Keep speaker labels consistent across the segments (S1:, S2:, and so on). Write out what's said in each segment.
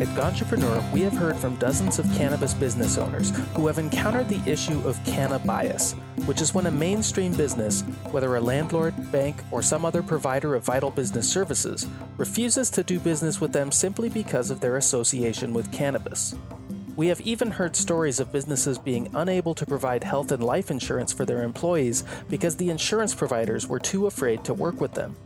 S1: At Ganjapreneur, we have heard from dozens of cannabis business owners who have encountered the issue of canna bias, which is when a mainstream business, whether a landlord, bank, or some other provider of vital business services, refuses to do business with them simply because of their association with cannabis. We have even heard stories of businesses being unable to provide health and life insurance for their employees because the insurance providers were too afraid to work with them.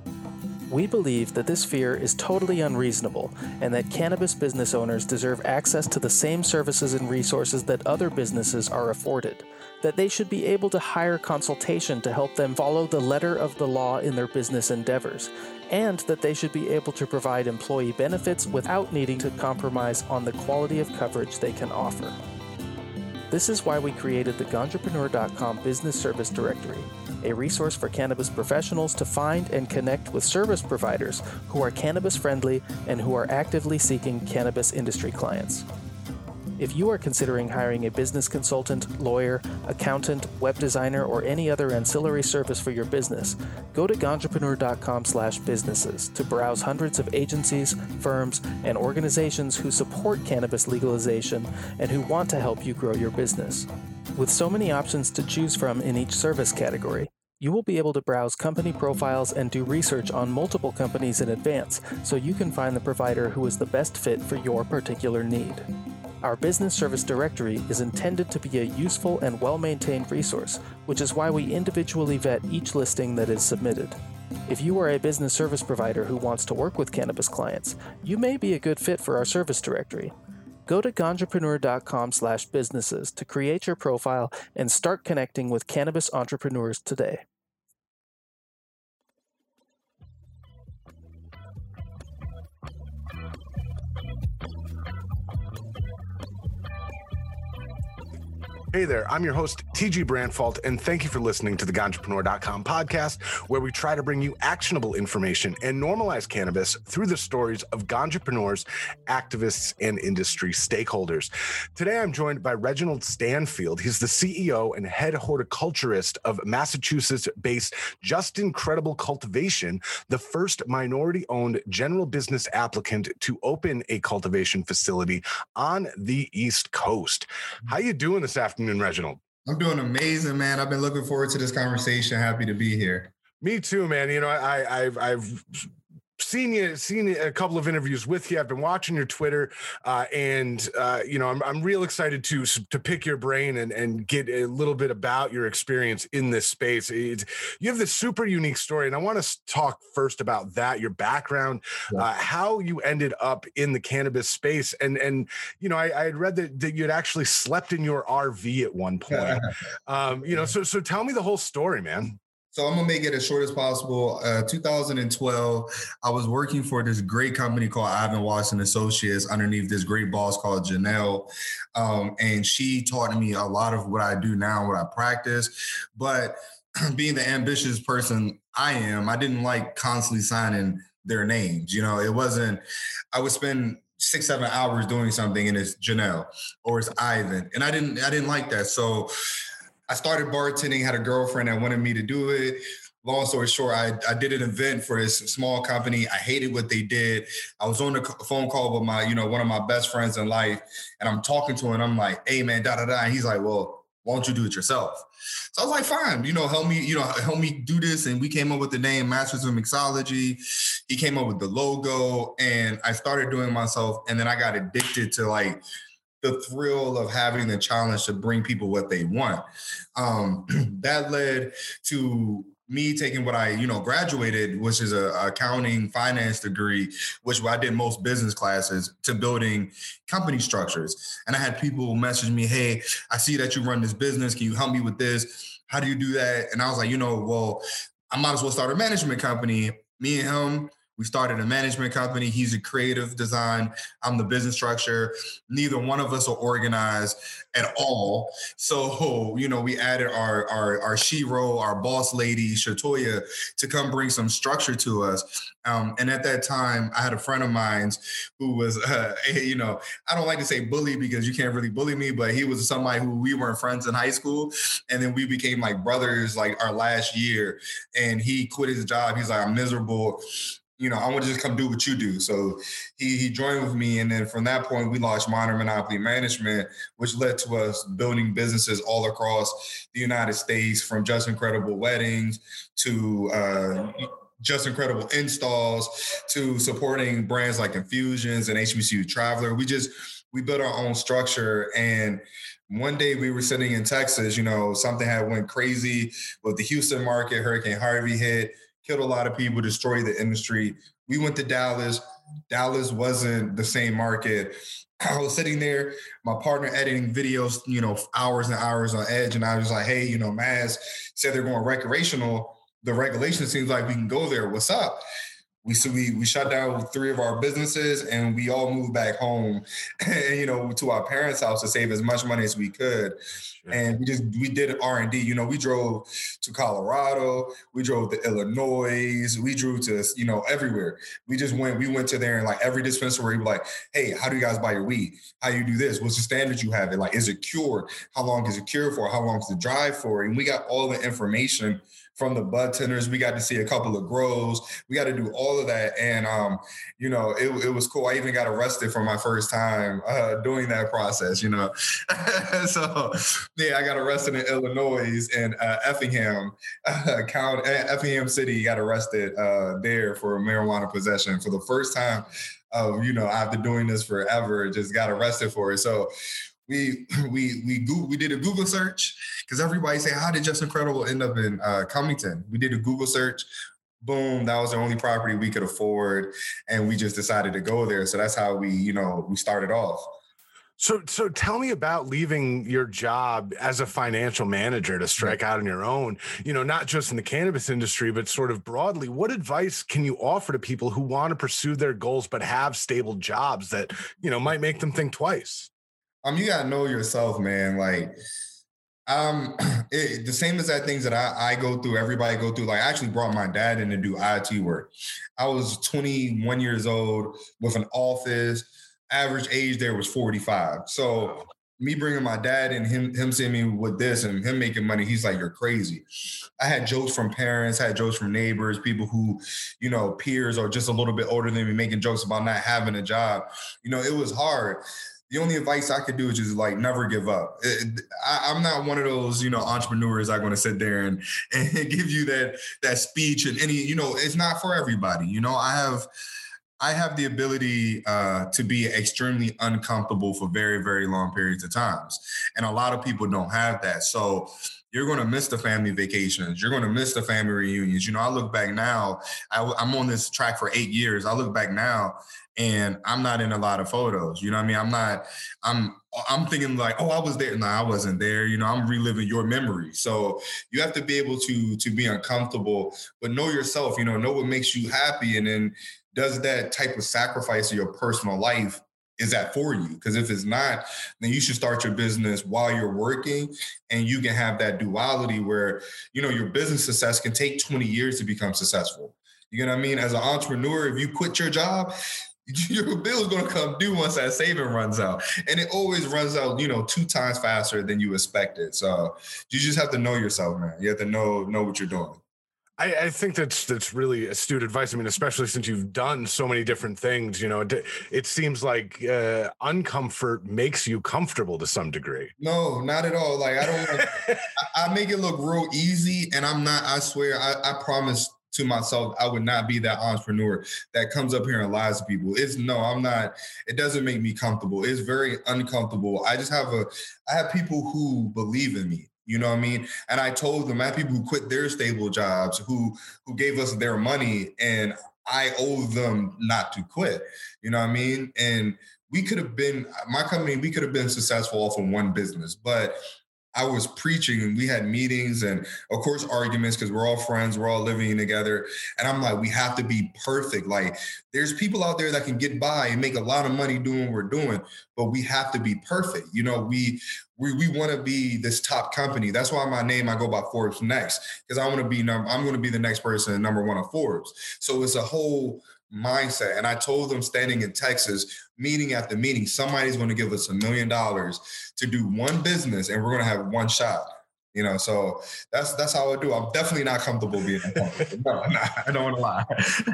S1: We believe that this fear is totally unreasonable and that cannabis business owners deserve access to the same services and resources that other businesses are afforded, that they should be able to hire consultation to help them follow the letter of the law in their business endeavors, and that they should be able to provide employee benefits without needing to compromise on the quality of coverage they can offer. This is why we created the Ganjapreneur.com Business Service Directory a resource for cannabis professionals to find and connect with service providers who are cannabis friendly and who are actively seeking cannabis industry clients. If you are considering hiring a business consultant, lawyer, accountant, web designer, or any other ancillary service for your business, go to ganjapreneur.com slash businesses to browse hundreds of agencies, firms, and organizations who support cannabis legalization and who want to help you grow your business. With so many options to choose from in each service category, you will be able to browse company profiles and do research on multiple companies in advance so you can find the provider who is the best fit for your particular need. Our Business Service Directory is intended to be a useful and well maintained resource, which is why we individually vet each listing that is submitted. If you are a business service provider who wants to work with cannabis clients, you may be a good fit for our service directory. Go to ganjapreneur.com slash businesses to create your profile and start connecting with cannabis entrepreneurs today.
S2: Hey there, I'm your host, TG Branfalt, and thank you for listening to the Ganjapreneur.com podcast, where we try to bring you actionable information and normalize cannabis through the stories of entrepreneurs, activists, and industry stakeholders. Today, I'm joined by Reginald Stanfield. He's the CEO and head horticulturist of Massachusetts based JustinCredible Cultivation, the first minority owned general business applicant to open a cultivation facility on the East Coast. How you doing this afternoon? afternoon, Reginald?
S3: I'm doing amazing, man. I've been looking forward to this conversation. Happy to be here.
S2: Me too, man. You know, I, I've, I've seen you seen a couple of interviews with you. I've been watching your Twitter, uh, and uh, you know I'm I'm real excited to to pick your brain and and get a little bit about your experience in this space. It's, you have this super unique story, and I want to talk first about that, your background, yeah. uh, how you ended up in the cannabis space, and and you know I, I had read that that you had actually slept in your RV at one point. um, you know, so so tell me the whole story, man.
S3: So I'm gonna make it as short as possible. Uh, 2012, I was working for this great company called Ivan Watson Associates underneath this great boss called Janelle, um, and she taught me a lot of what I do now, what I practice. But being the ambitious person I am, I didn't like constantly signing their names. You know, it wasn't. I would spend six seven hours doing something, and it's Janelle or it's Ivan, and I didn't I didn't like that. So I started bartending, had a girlfriend that wanted me to do it. Long story short, I, I did an event for this small company. I hated what they did. I was on a phone call with my, you know, one of my best friends in life, and I'm talking to him. I'm like, "Hey, man, da da da," and he's like, "Well, why don't you do it yourself?" So I was like, "Fine, you know, help me, you know, help me do this." And we came up with the name Masters of Mixology. He came up with the logo, and I started doing myself. And then I got addicted to like the thrill of having the challenge to bring people what they want. Um, that led to me taking what I, you know, graduated, which is a, a accounting finance degree, which I did most business classes to building company structures. And I had people message me, "Hey, I see that you run this business. Can you help me with this? How do you do that?" And I was like, you know, well, I might as well start a management company. Me and him we started a management company. He's a creative design. I'm the business structure. Neither one of us are organized at all. So, you know, we added our our our Shiro, our boss lady, Shatoya, to come bring some structure to us. Um, and at that time, I had a friend of mine who was, uh, you know, I don't like to say bully because you can't really bully me, but he was somebody who we weren't friends in high school, and then we became like brothers like our last year. And he quit his job. He's like, I'm miserable you know, I want to just come do what you do. So he, he joined with me. And then from that point, we launched Modern Monopoly Management, which led to us building businesses all across the United States from just incredible weddings to, uh, just incredible installs to supporting brands like Infusions and HBCU Traveler. We just we built our own structure and one day we were sitting in Texas, you know, something had went crazy with the Houston market, Hurricane Harvey hit killed a lot of people, destroyed the industry. We went to Dallas. Dallas wasn't the same market. I was sitting there, my partner editing videos, you know, hours and hours on edge. And I was like, hey, you know, Maz said they're going recreational. The regulation seems like we can go there. What's up? We so we we shut down three of our businesses and we all moved back home, and, you know, to our parents' house to save as much money as we could. And we just we did R and D. You know, we drove to Colorado, we drove to Illinois, we drove to you know everywhere. We just went. We went to there and like every dispensary, we were like, hey, how do you guys buy your weed? How you do this? What's the standard you have? It like is it cured? How long is it cured for? How long is it dry for? And we got all the information from the bud tenders. We got to see a couple of grows. We got to do all of that. And, um, you know, it, it was cool. I even got arrested for my first time uh, doing that process, you know. so, yeah, I got arrested in Illinois in uh, Effingham uh, County, eh, Effingham City, got arrested uh, there for marijuana possession for the first time. you know, after doing this forever, just got arrested for it. So we we we Google, we did a Google search because everybody say, "How did Justin Credible end up in uh, Covington?" We did a Google search. Boom! That was the only property we could afford, and we just decided to go there. So that's how we, you know, we started off.
S2: So, so tell me about leaving your job as a financial manager to strike mm-hmm. out on your own. You know, not just in the cannabis industry, but sort of broadly. What advice can you offer to people who want to pursue their goals but have stable jobs that you know might make them think twice?
S3: Um, you gotta know yourself, man. Like, um, it, the same as that things that I, I go through, everybody go through. Like, I actually brought my dad in to do IT work. I was 21 years old with an office. Average age there was 45. So me bringing my dad and him him seeing me with this and him making money, he's like, "You're crazy." I had jokes from parents, I had jokes from neighbors, people who, you know, peers or just a little bit older than me making jokes about not having a job. You know, it was hard the only advice I could do is just like never give up. I, am not one of those, you know, entrepreneurs I'm going to sit there and, and give you that that speech and any, you know, it's not for everybody. You know, I have I have the ability uh, to be extremely uncomfortable for very, very long periods of times, and a lot of people don't have that. So you're going to miss the family vacations. You're going to miss the family reunions. You know, I look back now, I, am on this track for eight years. I look back now and I'm not in a lot of photos. You know I mean? I'm not, I'm, I'm thinking like, oh, I was there. No, I wasn't there. You know, I'm reliving your memory. So you have to be able to, to be uncomfortable, but know yourself, you know, know what makes you happy. And then does that type of sacrifice of your personal life is that for you? Because if it's not, then you should start your business while you're working and you can have that duality where, you know, your business success can take 20 years to become successful. You know what I mean? As an entrepreneur, if you quit your job, your bill is going to come due once that saving runs out. And it always runs out, you know, two times faster than you expected. So you just have to know yourself, man. You have to know know what you're doing.
S2: I, I, think that's that's really astute advice. I mean, especially since you've done so many different things, you know, it, it seems like uh, uncomfort makes you comfortable to some degree.
S3: No, not at all. Like I don't. I, I make it look real easy, and I'm not. I swear, I, I promise to myself, I would not be that entrepreneur that comes up here and lies to people. It's no, I'm not. It doesn't make me comfortable. It's very uncomfortable. I just have a, I have people who believe in me. You know what I mean? And I told them I had people who quit their stable jobs, who who gave us their money, and I owe them not to quit. You know what I mean? And we could have been my company, we could have been successful off of one business, but I was preaching and we had meetings and of course arguments because we're all friends, we're all living together. And I'm like, we have to be perfect. Like there's people out there that can get by and make a lot of money doing what we're doing, but we have to be perfect. You know, we we we want to be this top company. That's why my name I go by Forbes next, because I want to be number I'm gonna be the next person number one of Forbes. So it's a whole mindset. And I told them standing in Texas, meeting after meeting, somebody's going to give us a million dollars to do one business and we're going to have one shot. You know, so that's that's how I do. I'm definitely not comfortable being a no, no, I don't want to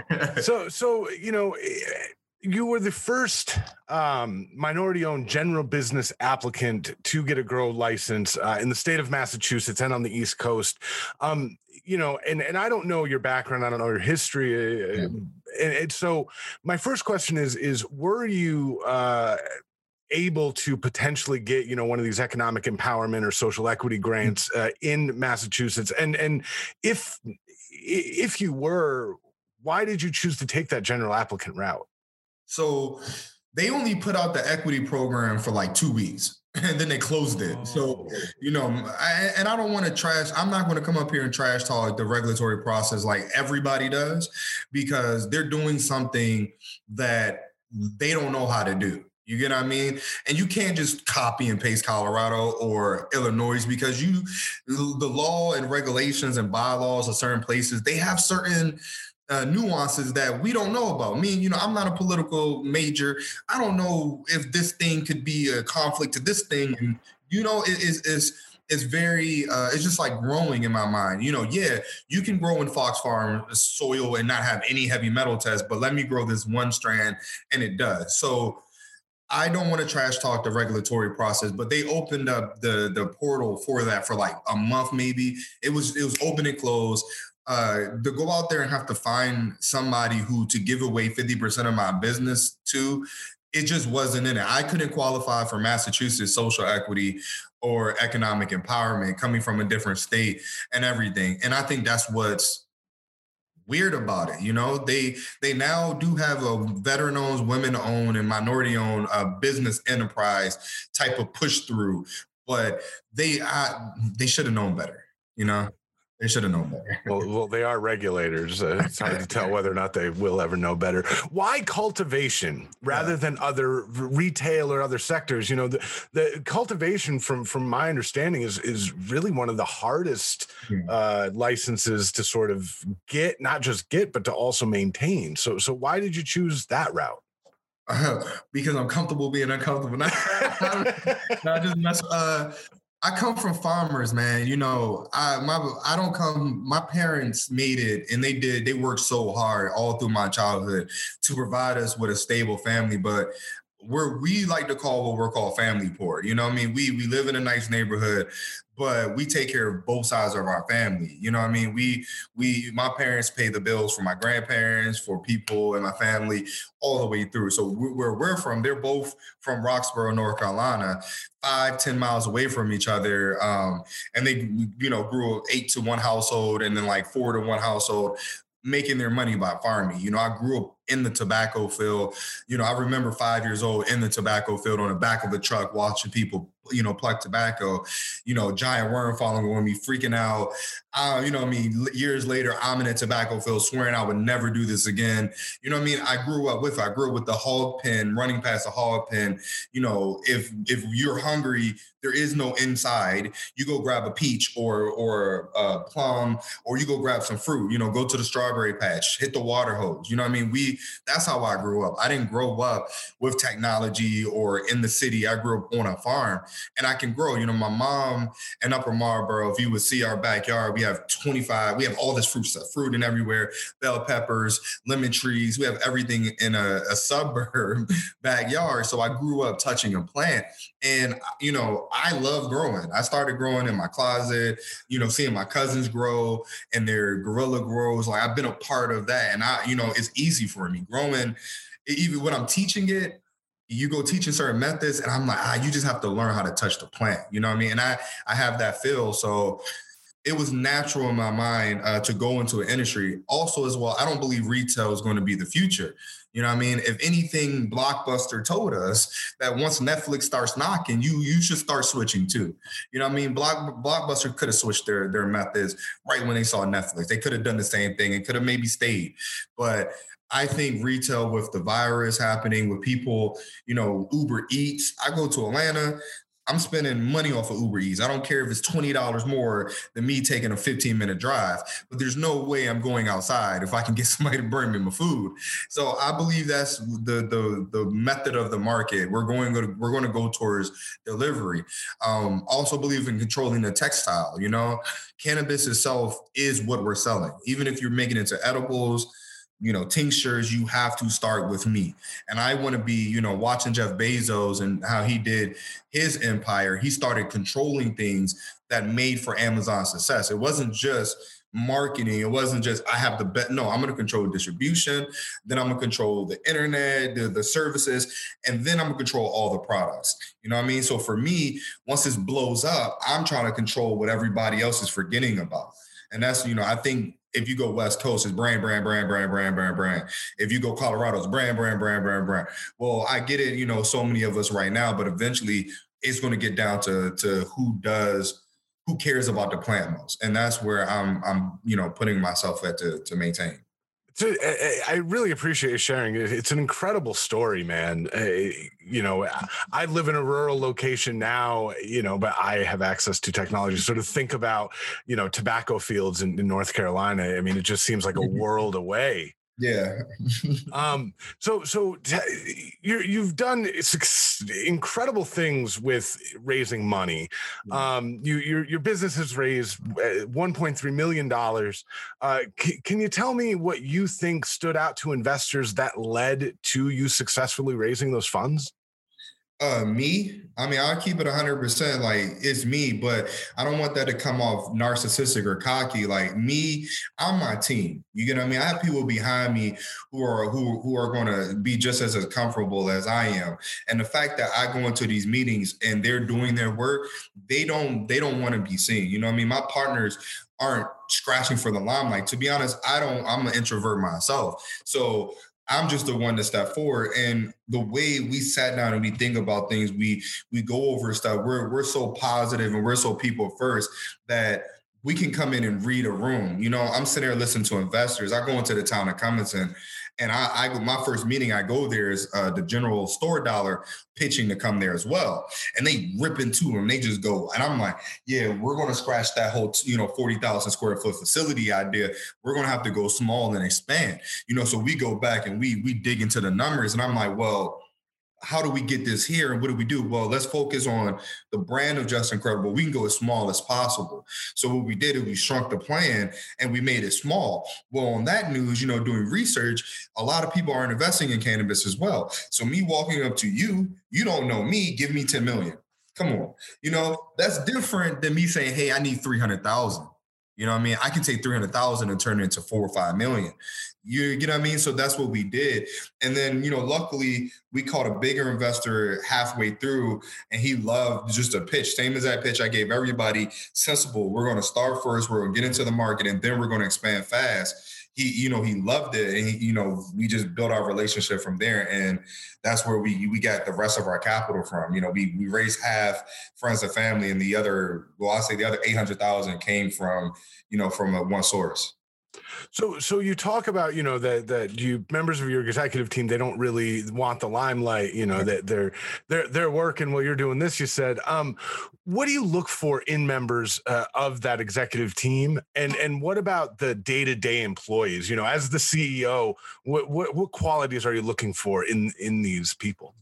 S2: lie. so, so you know, eh, you were the first um, minority owned general business applicant to get a grow license uh, in the state of Massachusetts and on the East Coast. Um, you know, and, and I don't know your background, I don't know your history. Uh, yeah. Uh, and, and, so, my first question is, is were you, uh, able to potentially get you know one of these economic empowerment or social equity mm. grants uh, in Massachusetts and and if if you were why did you choose to take that general applicant route
S3: so they only put out the equity program for like two weeks and then they closed it. So, oh. you know, I, and I don't want to trash, I'm not going to come up here and trash talk the regulatory process like everybody does because they're doing something that they don't know how to do. You get what I mean? And you can't just copy and paste Colorado or Illinois because you, the law and regulations and bylaws of certain places, they have certain uh, nuances that we don't know about. Me, you know, I'm not a political major. I don't know if this thing could be a conflict to this thing. And you know, it is it's it's very uh, it's just like growing in my mind you know yeah you can grow in fox farm soil and not have any heavy metal test but let me grow this one strand and it does so i don't want to trash talk the regulatory process but they opened up the the portal for that for like a month maybe it was it was open and closed uh, to go out there and have to find somebody who to give away 50% of my business to, it just wasn't in it. I couldn't qualify for Massachusetts social equity or economic empowerment coming from a different state and everything. And I think that's what's weird about it. You know, they they now do have a veteran owned, women owned, and minority owned uh, business enterprise type of push through, but they I, they should have known better. You know. They should have known better. well,
S2: well, they are regulators. Uh, it's hard to tell whether or not they will ever know better. Why cultivation rather yeah. than other retail or other sectors? You know, the, the, cultivation, from from my understanding, is is really one of the hardest uh, licenses to sort of get, not just get, but to also maintain. So, so why did you choose that route?
S3: Uh, because I'm comfortable being uncomfortable. Not, not just mess. Uh, I come from farmers, man. You know, I my I don't come. My parents made it, and they did. They worked so hard all through my childhood to provide us with a stable family. But where we like to call what we're called family poor. You know, I mean, we we live in a nice neighborhood, but we take care of both sides of our family. You know what I mean? We we my parents pay the bills for my grandparents, for people in my family, all the way through. So where we're from, they're both from Roxboro, North Carolina, five ten miles away from each other, um, and they you know grew eight to one household, and then like four to one household making their money by farming. You know, I grew up in the tobacco field. You know, I remember five years old in the tobacco field on the back of a truck watching people you know, pluck tobacco, you know, giant worm following on me, freaking out. Uh, you know I mean? Years later, I'm in a tobacco field swearing I would never do this again. You know what I mean? I grew up with, I grew up with the hog pen, running past the hog pen. You know, if if you're hungry, there is no inside. You go grab a peach or or a plum, or you go grab some fruit. You know, go to the strawberry patch, hit the water hose. You know what I mean? We that's how I grew up. I didn't grow up with technology or in the city. I grew up on a farm and I can grow. You know, my mom in Upper Marlboro, if you would see our backyard, we have 25, we have all this fruit stuff, fruit and everywhere, bell peppers, lemon trees. We have everything in a, a suburb backyard. So I grew up touching a plant. And, you know, I love growing. I started growing in my closet, you know, seeing my cousins grow and their gorilla grows. Like I've been a part of that. And I, you know, it's easy for me growing even when I'm teaching it, you go teaching certain methods and I'm like, ah, you just have to learn how to touch the plant. You know what I mean? And I I have that feel. So it was natural in my mind uh, to go into an industry. Also, as well, I don't believe retail is going to be the future. You know what I mean? If anything, Blockbuster told us that once Netflix starts knocking, you you should start switching too. You know what I mean? Block, Blockbuster could have switched their their methods right when they saw Netflix. They could have done the same thing and could have maybe stayed. But I think retail with the virus happening, with people, you know, Uber Eats. I go to Atlanta. I'm spending money off of Uber Eats. I don't care if it's $20 more than me taking a 15 minute drive, but there's no way I'm going outside if I can get somebody to bring me my food. So I believe that's the the, the method of the market. We're going to we're going to go towards delivery. Um, also believe in controlling the textile, you know. Cannabis itself is what we're selling. Even if you're making it to edibles, you know, tinctures, you have to start with me. And I want to be, you know, watching Jeff Bezos and how he did his empire. He started controlling things that made for Amazon success. It wasn't just marketing. It wasn't just I have the bet. No, I'm going to control distribution. Then I'm going to control the internet, the, the services, and then I'm going to control all the products. You know what I mean? So for me, once this blows up, I'm trying to control what everybody else is forgetting about. And that's, you know, I think if you go West Coast, it's brand, brand, brand, brand, brand, brand, brand. If you go Colorado, it's brand, brand, brand, brand, brand. Well, I get it, you know, so many of us right now, but eventually it's going to get down to to who does who cares about the plant most, and that's where I'm I'm you know putting myself at to to maintain.
S2: Uh, uh, I really appreciate you sharing It's an incredible story, man. Uh, you know, I live in a rural location now, you know, but I have access to technology. Sort of think about, you know, tobacco fields in North Carolina. I mean, it just seems like a mm-hmm. world away
S3: yeah.
S2: um. So so t- you you've done incredible things with raising money. Um. You your your business has raised eh, 1.3 million dollars. Uh. C- can you tell me what you think stood out to investors that led to you successfully raising those funds?
S3: uh me i mean i'll keep it 100% like it's me but i don't want that to come off narcissistic or cocky like me i'm my team you get what i mean i have people behind me who are who, who are going to be just as, as comfortable as i am and the fact that i go into these meetings and they're doing their work they don't they don't want to be seen you know what i mean my partners aren't scratching for the limelight to be honest i don't i'm an introvert myself so I'm just the one to step forward. And the way we sat down and we think about things, we we go over stuff. We're we're so positive and we're so people first that we can come in and read a room. You know, I'm sitting there listening to investors. I go into the town of and and I, I, my first meeting I go there is uh, the general store dollar pitching to come there as well, and they rip into them. They just go, and I'm like, yeah, we're going to scratch that whole you know forty thousand square foot facility idea. We're going to have to go small and expand, you know. So we go back and we we dig into the numbers, and I'm like, well how do we get this here and what do we do? Well, let's focus on the brand of JustinCredible. We can go as small as possible. So what we did is we shrunk the plan and we made it small. Well, on that news, you know, doing research, a lot of people aren't investing in cannabis as well. So me walking up to you, you don't know me, give me 10 million. Come on. You know, that's different than me saying, hey, I need 300,000. You know what I mean? I can take 300,000 and turn it into four or five million. You, you know what I mean? So that's what we did. And then, you know, luckily we caught a bigger investor halfway through and he loved just a pitch. Same as that pitch I gave everybody sensible. We're going to start first. We're going to get into the market and then we're going to expand fast he, you know, he loved it, and he, you know, we just built our relationship from there, and that's where we we got the rest of our capital from. You know, we we raised half friends and family, and the other, well, I say the other eight hundred thousand came from, you know, from one source.
S2: So, so you talk about you know that that you members of your executive team they don't really want the limelight. You know mm-hmm. that they're they're they're working while you're doing this. You said, um, what do you look for in members uh, of that executive team, and mm-hmm. and what about the day to day employees? You know, as the CEO, what, what what qualities are you looking for in in these people?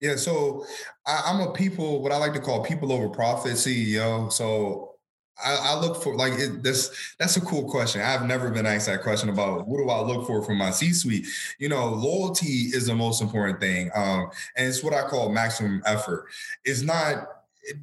S3: Yeah, so I, am a people, what I like to call people over profit CEO. So I, I, look for like it, that's that's a cool question. I've never been asked that question about what do I look for from my C-suite. You know, loyalty is the most important thing, um, and it's what I call maximum effort. It's not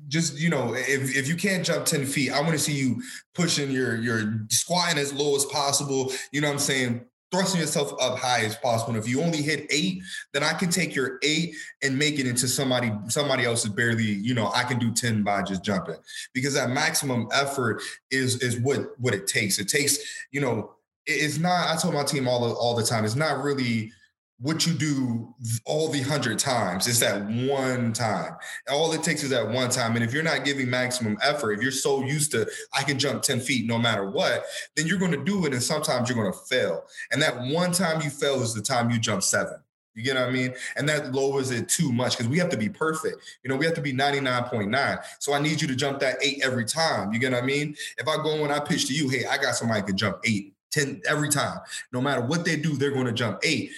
S3: just you know if, if you can't jump 10 feet i want to see you pushing your your squatting as low as possible you know what i'm saying thrusting yourself up high as possible. And if you only hit eight, then I can take your eight and make it into somebody somebody else's barely, you know, I can do 10 by just jumping. Because that maximum effort is is what what it takes. It takes, you know, it's not, I told my team all the all the time, it's not really what you do all the hundred times. It's that one time. All it takes is that one time. And if you're not giving maximum effort, if you're so used to, I can jump 10 feet no matter what, then you're going to do it. And sometimes you're going to fail. And that one time you fail is the time you jump seven. You get what I mean? And that lowers it too much because we have to be perfect. You know, we have to be 99.9. So I need you to jump that eight every time. You get what I mean? If I go and I pitch to you, hey, I got somebody could jump eight, ten every time. No matter what they do, they're going to jump eight.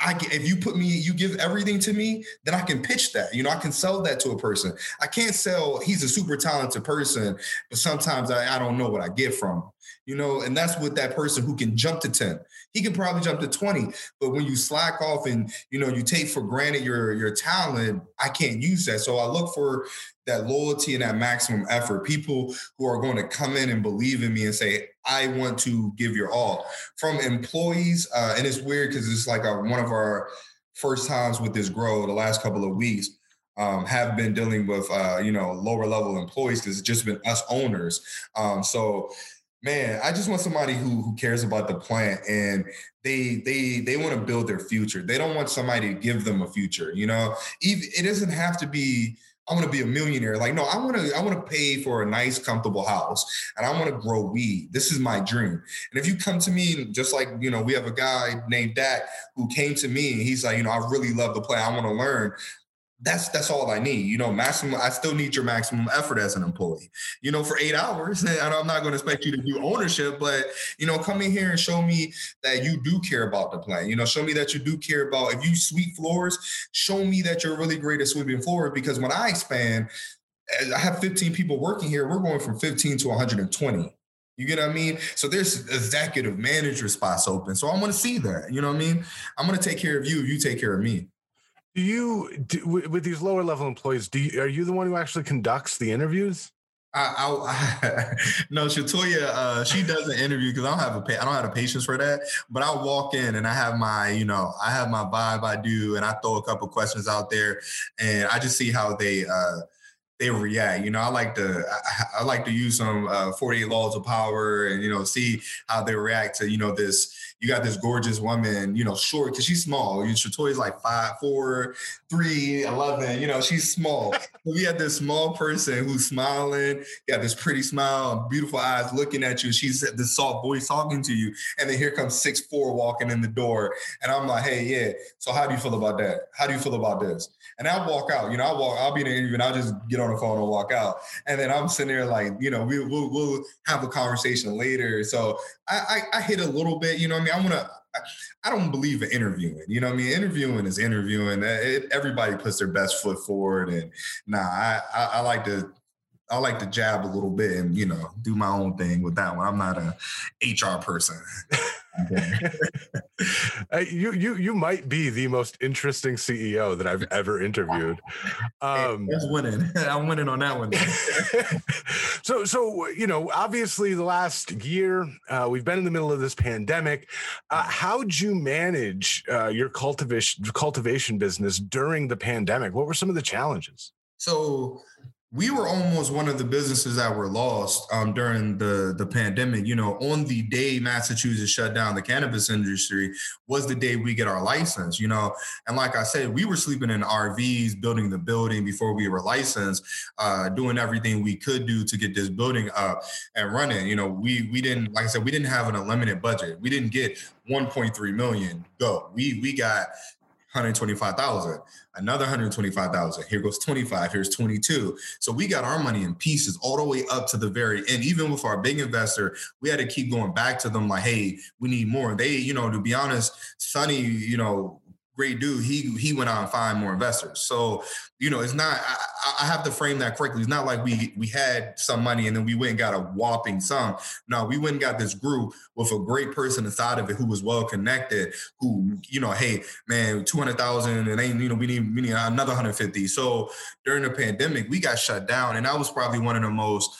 S3: I if you put me, you give everything to me, then I can pitch that. You know, I can sell that to a person. I can't sell. He's a super talented person, but sometimes I, I don't know what I get from you know, and that's with that person who can jump to 10. He can probably jump to 20, but when you slack off and you know you take for granted your your talent, I can't use that. So I look for that loyalty and that maximum effort. People who are going to come in and believe in me and say, I want to give your all. From employees, uh, and it's weird because it's like a, uh, one of our first times with this grow the last couple of weeks. Um, have been dealing with uh, you know lower level employees because it's just been us owners. Um, so man i just want somebody who who cares about the plant and they they they want to build their future they don't want somebody to give them a future you know Even, it doesn't have to be i want to be a millionaire like no i want to i want to pay for a nice comfortable house and i want to grow weed this is my dream and if you come to me just like you know we have a guy named Dak who came to me and he's like you know i really love the plant i want to learn that's that's all I need. You know, maximum. I still need your maximum effort as an employee. You know, for eight hours, and I'm not going to expect you to do ownership, but you know, come in here and show me that you do care about the plan. You know, show me that you do care about if you sweep floors. Show me that you're really great at sweeping floors because when I expand, I have 15 people working here. We're going from 15 to 120. You get what I mean? So there's executive manager spots open. So I'm going to see that. You know what I mean? I'm going to take care of you. You take care of me.
S2: Do you do, with these lower level employees? Do you, are you the one who actually conducts the interviews? I,
S3: I, I no, Shatoya, uh, she does an interview because I don't have a I don't have the patience for that. But I walk in and I have my you know I have my vibe I do, and I throw a couple questions out there, and I just see how they. Uh, they react. You know, I like to I, I like to use some uh, 48 laws of power and you know see how they react to you know this you got this gorgeous woman, you know, short because she's small. She's like five, four, three, eleven. You know, she's small. we had this small person who's smiling, got this pretty smile, beautiful eyes looking at you. She's this soft voice talking to you, and then here comes six four walking in the door, and I'm like, hey, yeah. So how do you feel about that? How do you feel about this? And I walk out. You know, I walk. I'll be in an interview, and I'll just get on the phone and walk out. And then I'm sitting there like, you know, we, will we'll have a conversation later. So I, I, I hit a little bit. You know, I mean mean, I want to. I don't believe in interviewing. You know, I mean, interviewing is interviewing. Eh, it, everybody puts their best foot forward, and nah, I, I, I like to I like to jab a little bit and you know do my own thing with that one. I'm not a HR person.
S2: Uh, you you you might be the most interesting CEO that I've ever interviewed.
S3: Um, am winning. I'm winning on that one.
S2: so so you know, obviously, the last year uh, we've been in the middle of this pandemic. Uh, how'd you manage uh, your cultivation cultivation business during the pandemic? What were some of the challenges?
S3: So we were almost one of the businesses that were lost um, during the, the pandemic. You know, on the day Massachusetts shut down the cannabis industry was the day we get our license, you know. And like I said, we were sleeping in RVs, building the building before we were licensed, uh, doing everything we could do to get this building up and running. You know, we we didn't, like I said, we didn't have an unlimited budget. We didn't get 1.3 million go. We we got 125,000, another 125,000. Here goes 25, here's 22. So we got our money in pieces all the way up to the very end. Even with our big investor, we had to keep going back to them like, hey, we need more. They, you know, to be honest, Sonny, you know, great dude, he he went out and find more investors. So you know, it's not. I, I, have to frame that correctly. It's not like we we had some money and then we went and got a whopping sum. No, we went and got this group with a great person inside of it who was well connected. Who you know, hey man, two hundred thousand and ain't you know we need we need another hundred fifty. So during the pandemic, we got shut down, and I was probably one of the most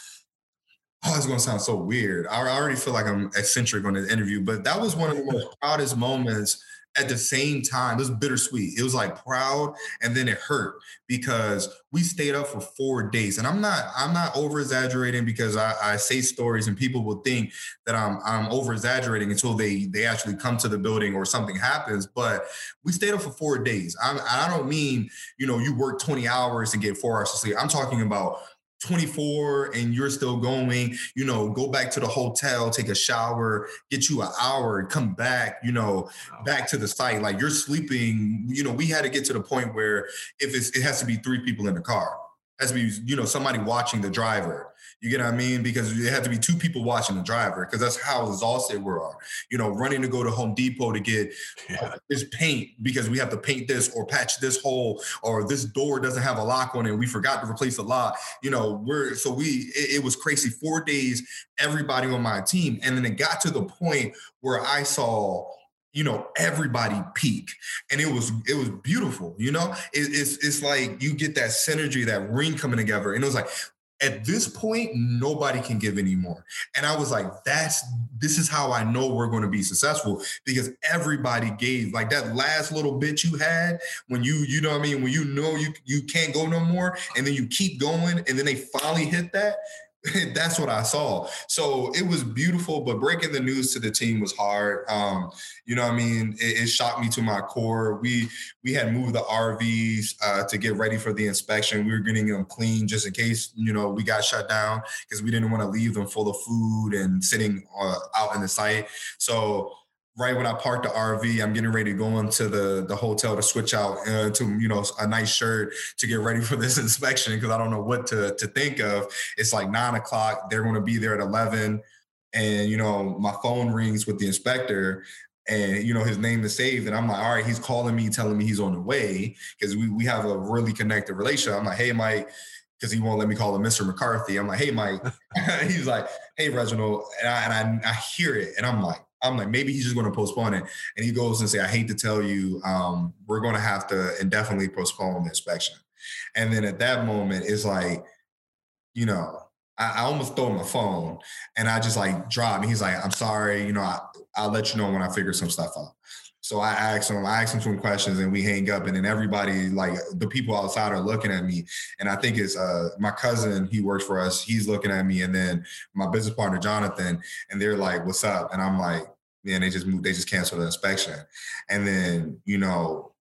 S3: oh, it's going to sound so weird. I already feel like I'm eccentric on this interview, but that was one of the most proudest moments at the same time, it was bittersweet. It was like proud, and then it hurt because we stayed up for four days. And I'm not, I'm not over exaggerating because I, I, say stories and people will think that I'm, I'm over exaggerating until they, they actually come to the building or something happens. But we stayed up for four days. I, I don't mean, you know, you work 20 hours and get four hours of sleep. I'm talking about 24 and you're still going, you know, go back to the hotel, take a shower, get you an hour, come back, you know, back to the site. Like you're sleeping, you know, we had to get to the point where if it's, it has to be three people in the car, has to be, you know, somebody watching the driver. You get what I mean? Because you have to be two people watching the driver because that's how exhausted we are. You know, running to go to Home Depot to get yeah. Uh, this paint because we have to paint this or patch this hole or this door doesn't have a lock on it. We forgot to replace a lock. You know, we're so we it, it was crazy. Four days, everybody on my team, and then it got to the point where I saw you know everybody peak and it was it was beautiful you know it, it's it's like you get that synergy that ring coming together and it was like at this point, nobody can give anymore. And I was like, that's this is how I know we're going to be successful because everybody gave like that last little bit you had when you, you know what I mean, when you know you you can't go no more, and then you keep going, and then they finally hit that. that's what I saw. So it was beautiful, but breaking the news to the team was hard. Um, you know, I mean, it, it, shocked me to my core. We we had moved the RVs uh, to get ready for the inspection. We were getting them clean just in case you know we got shut down because we didn't want to leave them full of food and sitting uh, out in the site. So right when I parked the RV, I'm getting ready to go into the, the hotel to switch out uh, to, you know, a nice shirt to get ready for this inspection because I don't know what to, to think of. It's like nine o'clock. They're going to be there at 11. And, you know, my phone rings with the inspector and, you know, his name is saved. And I'm like, all right, he's calling me, telling me he's on the way because we, we have a really connected relationship. I'm like, hey, Mike, because he won't let me call him Mr. McCarthy. I'm like, hey, Mike. he's like, hey, Reginald. And I, and I, I hear it and I'm like, I'm like, maybe he's just going to postpone it. And he goes and say, I hate to tell you, um, we're going to have to indefinitely postpone the inspection. And then at that moment, it's like, you know, I, I almost throw my phone and I just like drop. And he's like, I'm sorry, you know, I, I'll let you know when I figure some stuff out. So I ask them, I ask them some questions and we hang up. And then everybody, like the people outside are looking at me. And I think it's uh, my cousin, he works for us, he's looking at me. And then my business partner, Jonathan, and they're like, what's up? And I'm like, man, they just moved, they just canceled the inspection. And then, you know,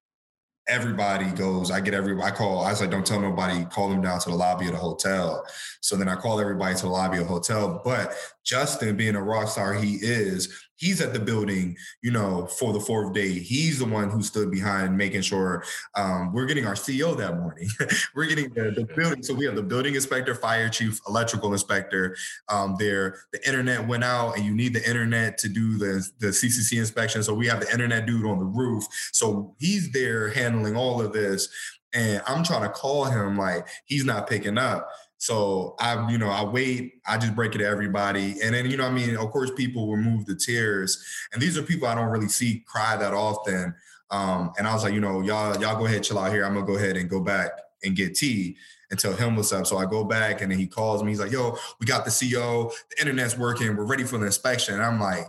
S3: everybody goes, I get everybody, I call, I was like, don't tell nobody, call them down to the lobby of the hotel. So then I call everybody to the lobby of the hotel. But Justin being a rock star he is, he's at the building, you know, for the fourth day. He's the one who stood behind making sure um, we're getting our CEO that morning. we're getting the, the, building. So we have the building inspector, fire chief, electrical inspector um, there. The internet went out and you need the internet to do the, the CCC inspection. So we have the internet dude on the roof. So he's there handling all of this. And I'm trying to call him like he's not picking up. So I, you know, I wait, I just break it to everybody. And then, you know, I mean, of course, people will move the tears. And these are people I don't really see cry that often. Um, and I was like, you know, y'all, y'all go ahead, chill out here. I'm gonna go ahead and go back and get tea until him was up. So I go back and then he calls me. He's like, yo, we got the CO, the internet's working, we're ready for the inspection. And I'm like,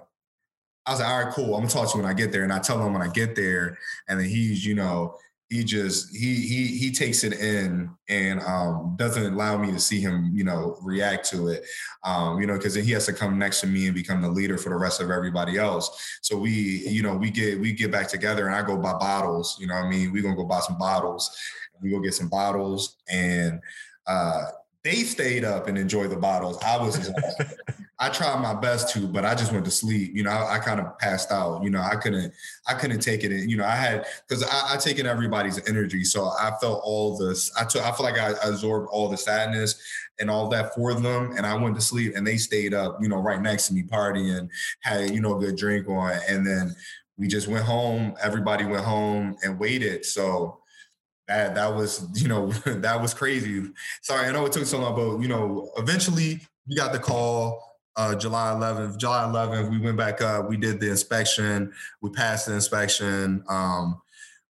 S3: I was like, all right, cool. I'm gonna talk to you when I get there. And I tell him when I get there. And then he's, you know, he just he he he takes it in and um, doesn't allow me to see him you know react to it um, you know because he has to come next to me and become the leader for the rest of everybody else so we you know we get we get back together and i go buy bottles you know i mean we're gonna go buy some bottles we go get some bottles and uh, they stayed up and enjoyed the bottles i was I tried my best to, but I just went to sleep. You know, I, I kind of passed out. You know, I couldn't, I couldn't take it. you know, I had because I, I take in everybody's energy, so I felt all this. I took, I feel like I, I absorbed all the sadness and all that for them, and I went to sleep, and they stayed up. You know, right next to me, partying, had you know a good drink on, and then we just went home. Everybody went home and waited. So that that was you know that was crazy. Sorry, I know it took so long, but you know, eventually we got the call uh, July 11th. July 11th, we went back up. We did the inspection. We passed the inspection. Um,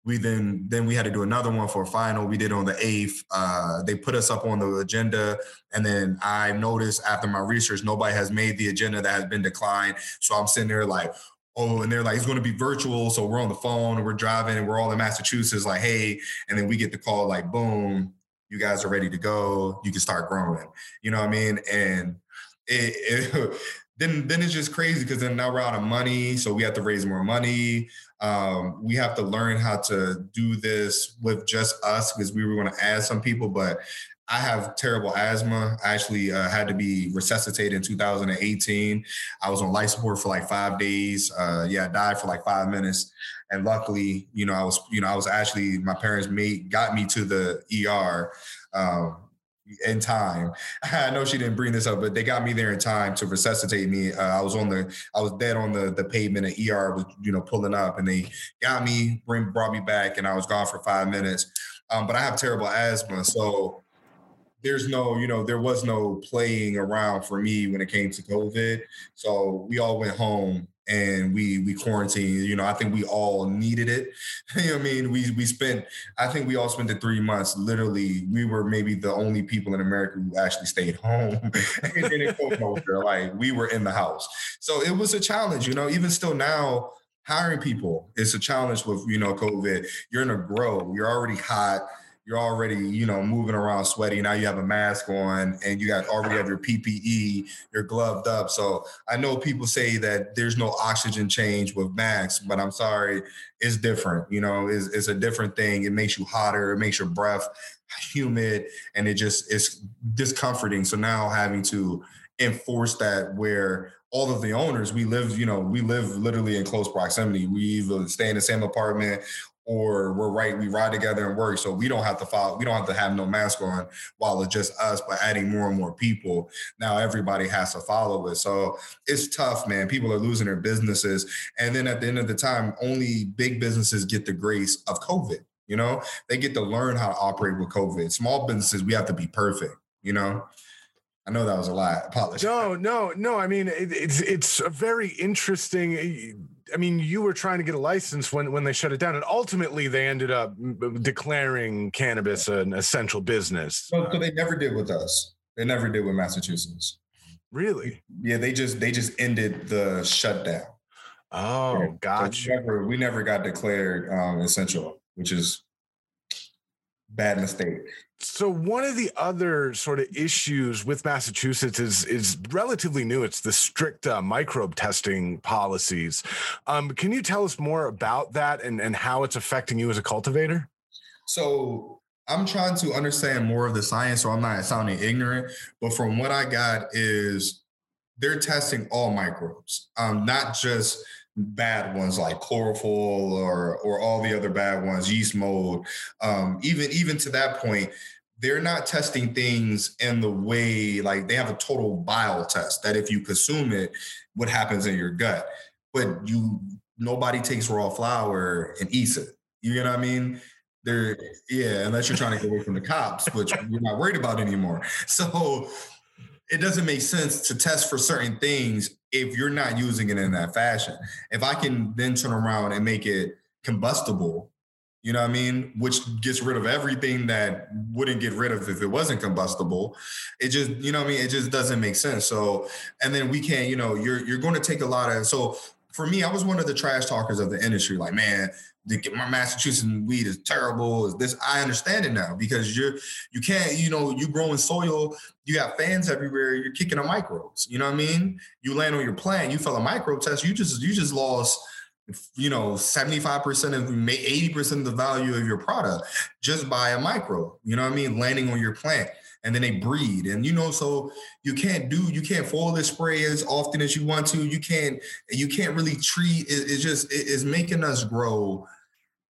S3: we then then we had to do another one for a final. We did on the eighth. Uh, they put us up on the agenda, and then I noticed after my research, nobody has made the agenda that has been declined. So I'm sitting there like, oh, and they're like, it's going to be virtual. So we're on the phone, and we're driving, and we're all in Massachusetts. Like, hey, and then we get the call like, boom, you guys are ready to go. You can start growing. You know what I mean? And it, it then then it's just crazy because then now we're out of money, so we have to raise more money. Um, we have to learn how to do this with just us because we were going to add some people, but I have terrible asthma. I actually uh, had to be resuscitated in 2018. I was on life support for like five days. Uh, yeah, I died for like five minutes, and luckily, you know, I was you know I was actually my parents made got me to the ER. Um, in time. I know she didn't bring this up, but they got me there in time to resuscitate me. Uh, I was on the, I was dead on the the pavement. at ER was, you know, pulling up, and they got me, bring, brought me back, and I was gone for five minutes. Um, but I have terrible asthma, so there's no, you know, there was no playing around for me when it came to COVID. So we all went home and we we quarantined. You know, I think we all needed it. you know I mean? We we spent I think we all spent the three months literally we were maybe the only people in America who actually stayed home Like we were in the house. So it was a challenge, you know, even still now hiring people is a challenge with, you know, COVID. You're in a grow, you're already hot you're already, you know, moving around sweaty. Now you have a mask on and you got already have your PPE, you're gloved up. So I know people say that there's no oxygen change with masks, but I'm sorry, it's different. You know, it's, it's a different thing. It makes you hotter, it makes your breath humid, and it just it's discomforting. So now having to enforce that where all of the owners we live you know we live literally in close proximity we either stay in the same apartment or we're right, we ride together and work. So we don't have to follow, we don't have to have no mask on while it's just us, but adding more and more people. Now everybody has to follow it. So it's tough, man. People are losing their businesses. And then at the end of the time, only big businesses get the grace of COVID. You know, they get to learn how to operate with COVID. Small businesses, we have to be perfect, you know? I know that was a lot.
S2: Apologies. No, no, no. I mean, it, it's it's a very interesting eh, I mean, you were trying to get a license when, when they shut it down, and ultimately they ended up declaring cannabis an essential business. So,
S3: uh, so they never did with us. They never did with Massachusetts.
S2: Really?
S3: Yeah, they just they just ended the shutdown. Oh,
S2: gotcha. So we,
S3: never, we, never, got declared um, essential, which is bad mistake.
S2: So one of the other sort of issues with Massachusetts is is relatively new. It's the strict uh, microbe testing policies. Um, can you tell us more about that and and how it's affecting you as a cultivator?
S3: So I'm trying to understand more of the science, so I'm not sounding ignorant. But from what I got is they're testing all microbes, um, not just bad ones like chlorophyll or or all the other bad ones, yeast mold. Um, even even to that point, they're not testing things in the way like they have a total bile test that if you consume it, what happens in your gut. But you nobody takes raw flower and eats it. You know what I mean? They're yeah, unless you're trying to get away from the cops, which you are not worried about anymore. So it doesn't make sense to test for certain things if you're not using it in that fashion. If I can then turn around and make it combustible, you know what I mean? Which gets rid of everything that wouldn't get rid of if it wasn't combustible. It just, you know what I mean? It just doesn't make sense. So, and then we can't, you know, you're you're going to take a lot of so for me, I was one of the trash talkers of the industry. Like, man, the, my Massachusetts weed is terrible. Is this I understand it now because you're you can't you know you growing soil. You got fans everywhere. You're kicking on microbes. You know what I mean? You land on your plant. You fell a microbe test. You just you just lost you know 75% of 80% of the value of your product just by a micro you know what i mean landing on your plant and then they breed. And you know, so you can't do you can't foliar spray as often as you want to. You can't you can't really treat. It, it's just it, it's making us grow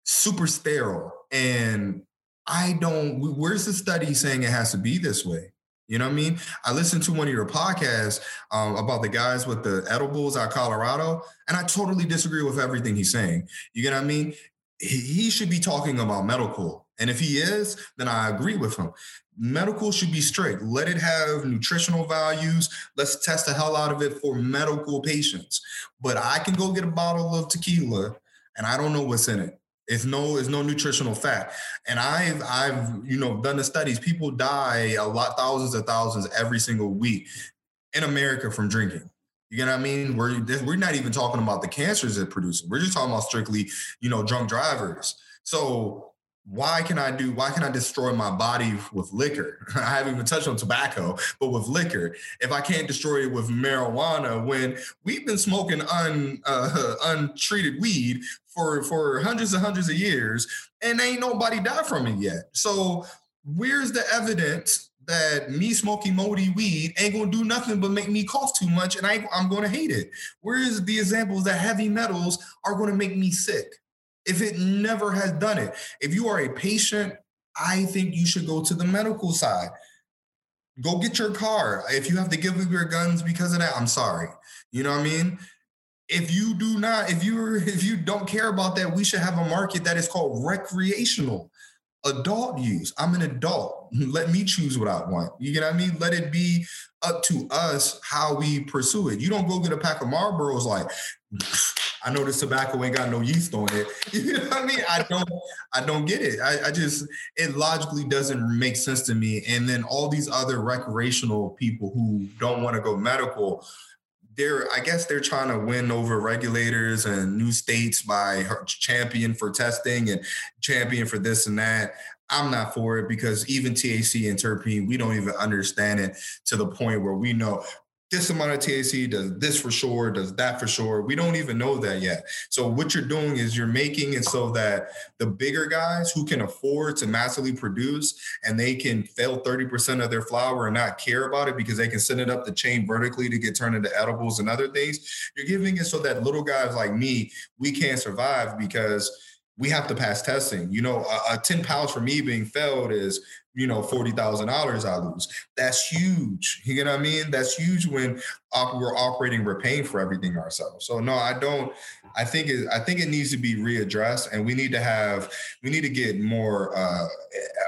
S3: super sterile. And I don't. Where's the study saying it has to be this way? You know what I mean? I listened to one of your podcasts um, about the guys with the edibles out Colorado, and I totally disagree with everything he's saying. You get what I mean? he should be talking about medical. And if he is, then I agree with him medical should be strict. Let it have nutritional values. Let's test the hell out of it for medical patients. But I can go get a bottle of tequila and I don't know what's in it. It's no, it's no nutritional fat. And I've, I've, you know, done the studies. People die a lot, thousands of thousands every single week in America from drinking. You know what I mean? We're we're not even talking about the cancers it produces. We're just talking about strictly, you know, drunk drivers. So why can I do, why can I destroy my body with liquor? I haven't even touched on tobacco, but with liquor, if I can't destroy it with marijuana, when we've been smoking un, uh, untreated weed for, for hundreds and hundreds of years and ain't nobody died from it yet. So where's the evidence that me smoking moldy weed ain't gonna do nothing but make me cough too much and I, I'm gonna hate it? Where's the examples that heavy metals are gonna make me sick? if it never has done it. If you are a patient, I think you should go to the medical side. Go get your car. If you have to give up your guns because of that, I'm sorry. You know what I mean? If you do not, if you if you don't care about that, we should have a market that is called recreational, adult use. I'm an adult. Let me choose what I want. You get what I mean? Let it be up to us how we pursue it. You don't go get a pack of Marlboros like, I know this tobacco ain't got no yeast on it. You know what I mean? I don't, I don't get it. I, I, just, it logically doesn't make sense to me. And then all these other recreational people who don't want to go medical, they're, I guess they're trying to win over regulators and new states by champion for testing and champion for this and that. I'm not for it because even THC and terpene, we don't even understand it to the point where we know this amount of THC does this for sure, does that for sure. We don't even know that yet. So what you're doing is you're making it so that the bigger guys who can afford to massively produce and they can fail 30% of their flower and not care about it because they can send it up the chain vertically to get turned into edibles and other things. You're giving it so that little guys like me, we can't survive because we have to pass testing. You know, a, a 10 pounds for me being failed is, you know, $40,000 I lose. That's huge. You know what I mean? That's huge when op- we're operating, we're paying for everything ourselves. So no, I don't, I think it, I think it needs to be readdressed and we need to have, we need to get more, uh,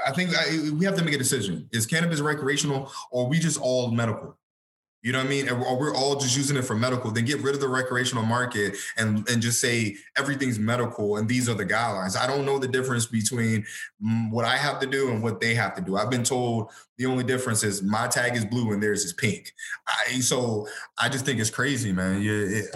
S3: I think I, we have to make a decision. Is cannabis recreational or we just all medical? You know what I mean? And we're all just using it for medical. Then get rid of the recreational market and, and just say everything's medical and these are the guidelines. I don't know the difference between mm, what I have to do and what they have to do. I've been told the only difference is my tag is blue and theirs is pink. I, so I just think it's crazy, man. Yeah, it,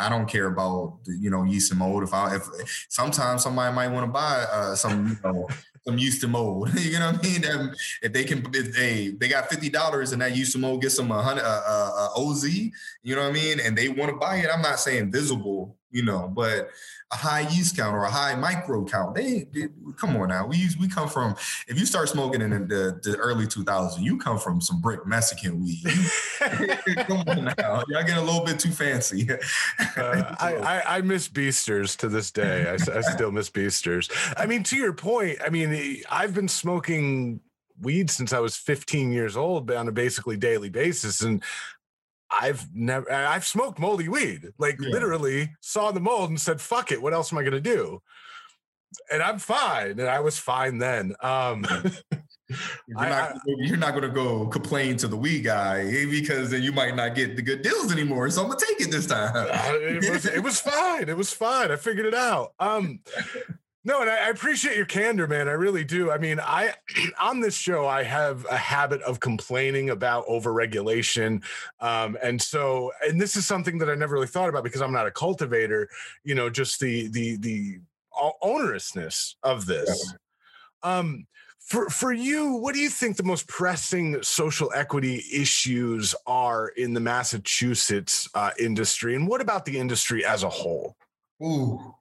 S3: I don't care about you know yeast and mold. If I if sometimes somebody might want to buy uh, some you know some used to mold. you know what I mean? That, if they can, if they they got fifty dollars and that used to mold gets them a hundred, a, a, a, OZ. You know what I mean? And they want to buy it. I'm not saying visible, you know, but a high yeast count or a high micro count. They, they come on now. We we come from if you start smoking in the, the early 2000s, you come from some brick Mexican weed. come on now, y'all get a little bit too fancy.
S2: uh, I, I, I miss Beasters to this day. I, I still miss Beasters. I mean, to your point, I mean, I've been smoking weed since I was 15 years old on a basically daily basis. And I've never I've smoked moldy weed. Like yeah. literally saw the mold and said, fuck it, what else am I gonna do? And I'm fine. And I was fine then. Um
S3: You're, not, I, you're not, going to go complain to the weed guy eh, because then you might not get the good deals anymore. So I'm gonna take it this time.
S2: it, was, it was fine. It was fine. I figured it out. Um, no, and I, appreciate your candor, man. I really do. I mean, I on this show, I have a habit of complaining about overregulation, um, and so, and this is something that I never really thought about because I'm not a cultivator. You know, just the the the onerousness of this. Um, for for you, what do you think the most pressing social equity issues are in the Massachusetts uh, industry, and what about the industry as a whole?
S3: Ooh,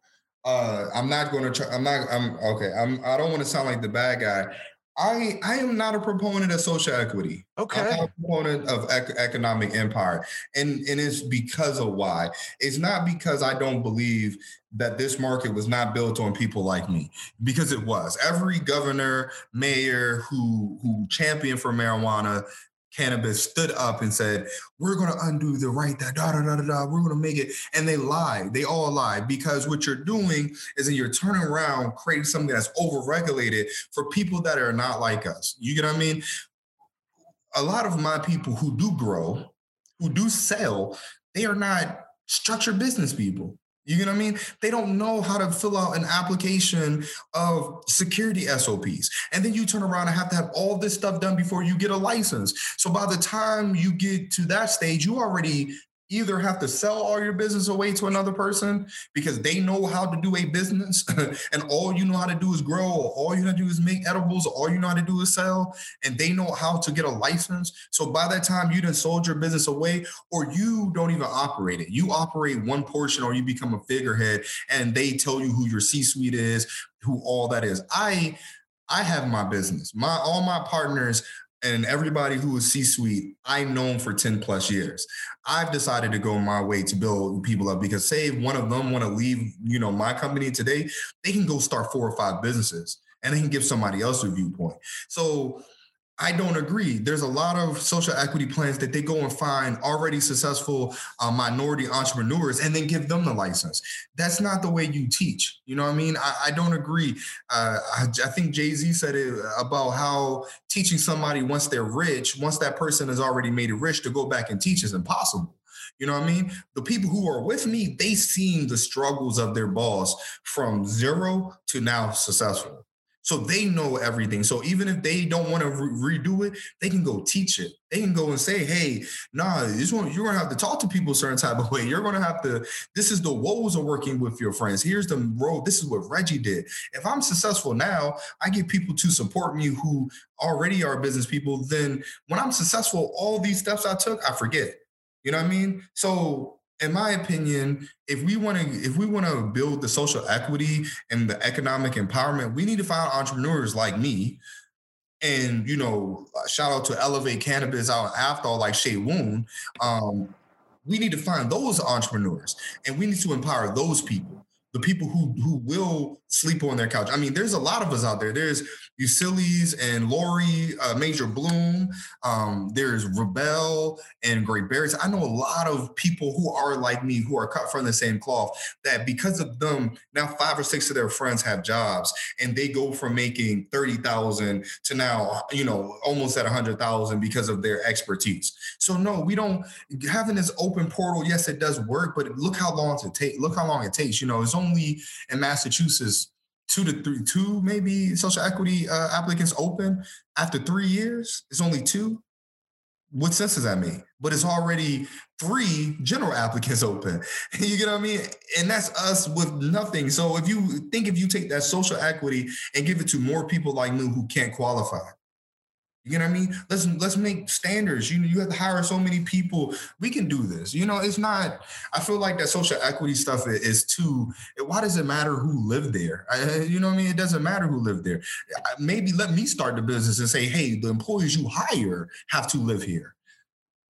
S3: uh, I'm not going to try. I'm not. I'm okay. I'm. I don't want to sound like the bad guy. I I am not a proponent of social equity.
S2: Okay. I'm a
S3: proponent of ec- economic empire, and and it's because of why. It's not because I don't believe that this market was not built on people like me, because it was. Every governor, mayor who who championed for marijuana cannabis stood up and said, "We're going to undo the right that da da da da da. We're going to make it," and they lie. They all lie because what you're doing is that you're turning around, creating something that's overregulated for people that are not like us. You get what I mean? A lot of my people who do grow, who do sell, they are not structured business people. You know what I mean? They don't know how to fill out an application of security SOPs. And then you turn around and have to have all this stuff done before you get a license. So by the time you get to that stage, you already either have to sell all your business away to another person because they know how to do a business and all you know how to do is grow or all you know how to do is make edibles or all you know how to do is sell and they know how to get a license so by that time you done sold your business away or you don't even operate it you operate one portion or you become a figurehead and they tell you who your c-suite is who all that is i I have my business. My all my partners and everybody who is C-suite, I known for 10 plus years. I've decided to go my way to build people up because say one of them want to leave, you know, my company today, they can go start four or five businesses and they can give somebody else a viewpoint. So I don't agree. There's a lot of social equity plans that they go and find already successful uh, minority entrepreneurs and then give them the license. That's not the way you teach. You know what I mean? I, I don't agree. Uh, I, I, think Jay Z said it about how teaching somebody once they're rich, once that person has already made it rich, to go back and teach is impossible. You know what I mean? The people who are with me, they seen the struggles of their boss from zero to now successful. So they know everything. So even if they don't want to re- redo it, they can go teach it. They can go and say, "Hey, nah, this one you're gonna have to talk to people a certain type of way. You're gonna have to. This is the woes of working with your friends. Here's the road. This is what Reggie did. If I'm successful now, I get people to support me who already are business people. Then when I'm successful, all these steps I took, I forget. You know what I mean? So in my opinion, if we want to if we want to build the social equity and the economic empowerment, we need to find entrepreneurs like me. And you know, uh, shout out to Elevate Cannabis out after like Shay Woon. Um, we need to find those entrepreneurs, and we need to empower those people, the people who who will sleep on their couch. I mean, there's a lot of us out there. There's Ulysses and Lori, uh, Major Bloom. Um, there's Rebel and Great Bears. I know a lot of people who are like me, who are cut from the same cloth, that because of them, now five or six of their friends have jobs and they go from making 30,000 to now, you know, almost at 100,000 because of their expertise. So no, we don't, having this open portal, yes, it does work, but look how long it take. Look how long it takes. You know, it's only in Massachusetts two to three, two maybe social equity uh, applicants open. After three years, it's only two. What sense does that make? But it's already three general applicants open. you get what I mean? And that's us with nothing. So if you think if you take that social equity and give it to more people like me who can't qualify, you know what I mean? Let's let's make standards. You you have to hire so many people. We can do this. You know, it's not. I feel like that social equity stuff is too. Why does it matter who lived there? I, you know what I mean? It doesn't matter who lived there. Maybe let me start the business and say, hey, the employees you hire have to live here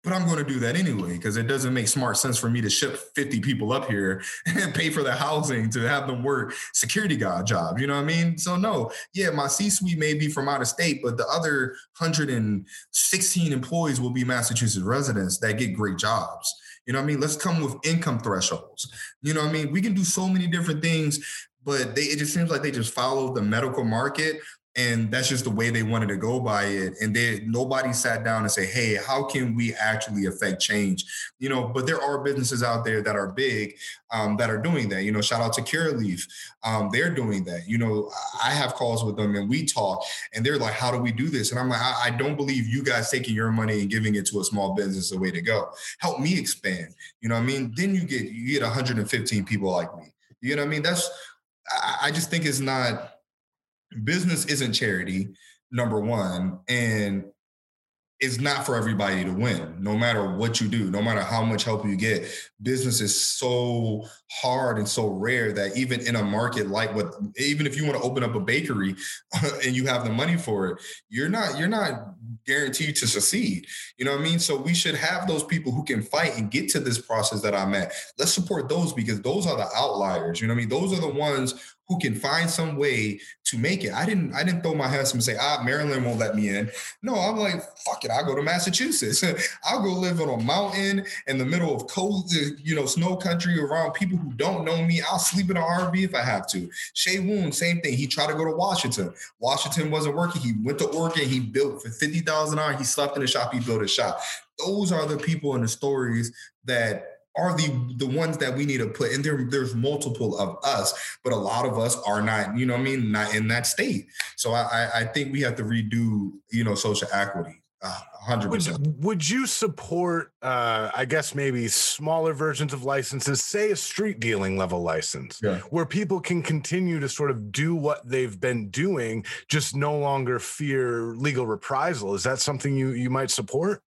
S3: but I'm going to do that anyway because it doesn't make smart sense for me to ship 50 people up here and pay for the housing to have them work security guard jobs. You know what I mean? So no, yeah, my C-suite may be from out of state, but the other 116 employees will be Massachusetts residents that get great jobs. You know what I mean? Let's come with income thresholds. You know what I mean? We can do so many different things, but they, it just seems like they just follow the medical market and that's just the way they wanted to go by it and they nobody sat down and say hey how can we actually affect change you know but there are businesses out there that are big um, that are doing that you know shout out to Curaleaf um, they're doing that you know i have calls with them and we talk and they're like how do we do this and i'm like i, I don't believe you guys taking your money and giving it to a small business the way to go help me expand you know what i mean then you get you get 115 people like me you know what i mean that's I, I just think it's not business isn't charity, number one. And it's not for everybody to win, no matter what you do, no matter how much help you get. Business is so hard and so rare that even in a market like what, even if you want to open up a bakery and you have the money for it, you're not, you're not guaranteed to succeed. You know what I mean? So we should have those people who can fight and get to this process that I'm at. Let's support those because those are the outliers. You know what I mean? Those are the ones who can find some way to make it. I didn't I didn't throw my hands up and say, ah, Maryland won't let me in. No, I'm like, fuck it, I'll go to Massachusetts. I'll go live on a mountain in the middle of cold, you know, snow country around people who don't know me. I'll sleep in an RV if I have to. Shay Woon, same thing. He tried to go to Washington. Washington wasn't working. He went to Oregon. He built for 50,000 dollars He slept in a shop. He built a shop. Those are the people and the stories that are the the ones that we need to put. And there, there's multiple of us, but a lot of us are not. You know, I mean, not in that state. So I, I think we have to redo, you know, social equity hundred
S2: Would you support? Uh, I guess maybe smaller versions of licenses, say a street dealing level license, yeah. where people can continue to sort of do what they've been doing, just no longer fear legal reprisal. Is that something you you might support?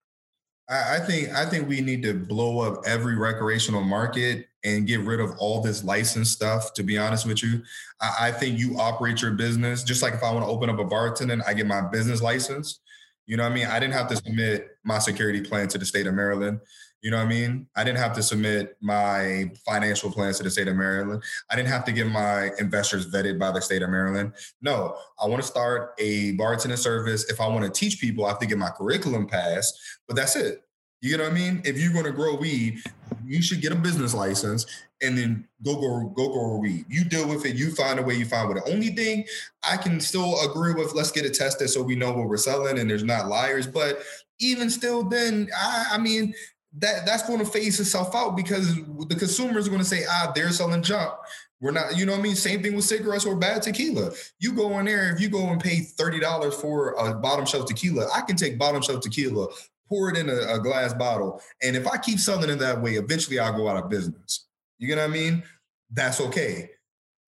S3: I, I think I think we need to blow up every recreational market and get rid of all this license stuff. To be honest with you, I, I think you operate your business just like if I want to open up a bartending I get my business license you know what I mean? I didn't have to submit my security plan to the state of Maryland. You know what I mean? I didn't have to submit my financial plans to the state of Maryland. I didn't have to get my investors vetted by the state of Maryland. No, I want to start a bartending service. If I want to teach people, I have to get my curriculum passed, but that's it. You know what I mean? If you're going to grow weed, you should get a business license and then go go go go read. You deal with it. You find a way. You find what. The only thing I can still agree with. Let's get it tested so we know what we're selling and there's not liars. But even still, then I, I mean that that's going to phase itself out because the consumers are going to say, ah, they're selling junk. We're not, you know what I mean? Same thing with cigarettes or bad tequila. You go in there, if you go and pay $30 for a bottom shelf tequila, I can take bottom shelf tequila pour it in a, a glass bottle. And if I keep selling it that way, eventually I'll go out of business. You get what I mean? That's okay.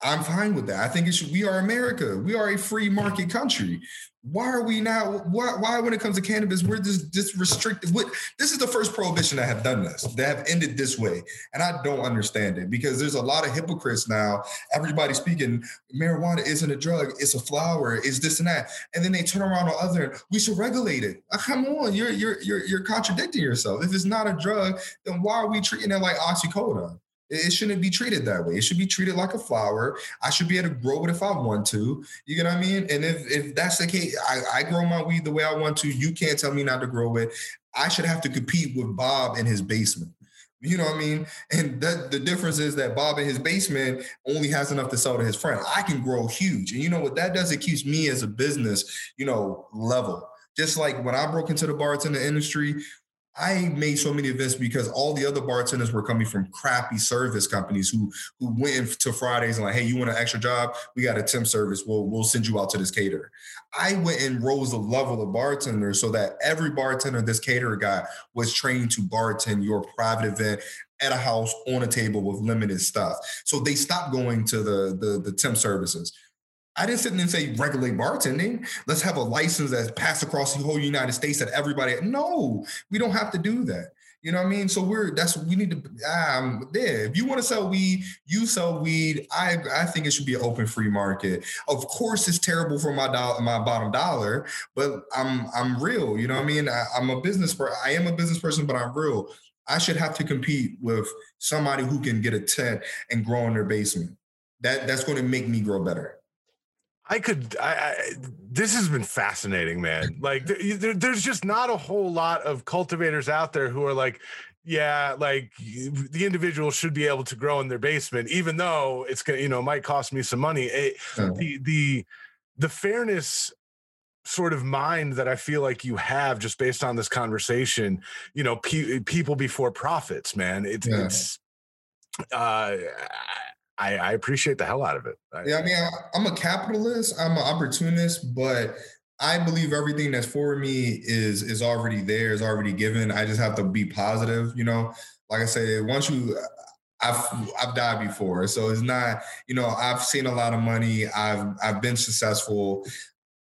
S3: I'm fine with that. I think it should. We are America. We are a free market country why are we now why, why when it comes to cannabis we're this this restrictive what, this is the first prohibition that have done this that have ended this way and i don't understand it because there's a lot of hypocrites now everybody speaking marijuana isn't a drug it's a flower it's this and that and then they turn around on other we should regulate it oh, come on you're, you're you're you're contradicting yourself if it's not a drug then why are we treating it like oxycodone it shouldn't be treated that way. It should be treated like a flower. I should be able to grow it if I want to. You get what I mean? And if, if that's the case, I, I grow my weed the way I want to. You can't tell me not to grow it. I should have to compete with Bob in his basement. You know what I mean? And the the difference is that Bob in his basement only has enough to sell to his friend. I can grow huge. And you know what that does? It keeps me as a business, you know, level. Just like when I broke into the bartender industry, I made so many events because all the other bartenders were coming from crappy service companies who who went to Fridays and like, hey, you want an extra job? We got a temp service. We'll we'll send you out to this caterer. I went and rose the level of bartender so that every bartender this caterer guy was trained to bartend your private event at a house on a table with limited stuff. So they stopped going to the the, the temp services I didn't sit there and say regulate bartending. Let's have a license that's passed across the whole United States that everybody. No, we don't have to do that. You know what I mean? So we're that's we need to. Um, yeah, if you want to sell weed, you sell weed. I I think it should be an open free market. Of course, it's terrible for my dollar, my bottom dollar, but I'm I'm real. You know what I mean? I, am a business person. I am a business person, but I'm real. I should have to compete with somebody who can get a tent and grow in their basement. That that's going to make me grow better.
S2: I could. I, I, this has been fascinating, man. Like, there, there's just not a whole lot of cultivators out there who are like, yeah, like the individual should be able to grow in their basement, even though it's gonna, you know, might cost me some money. It, oh. The the the fairness sort of mind that I feel like you have just based on this conversation, you know, pe- people before profits, man. It, yeah. It's uh I, I appreciate the hell out of it.
S3: I, yeah, I mean, I, am a capitalist. I'm an opportunist, but I believe everything that's for me is is already there, is already given. I just have to be positive. You know, like I said, once you, uh, I've I've died before, so it's not. You know, I've seen a lot of money. I've I've been successful.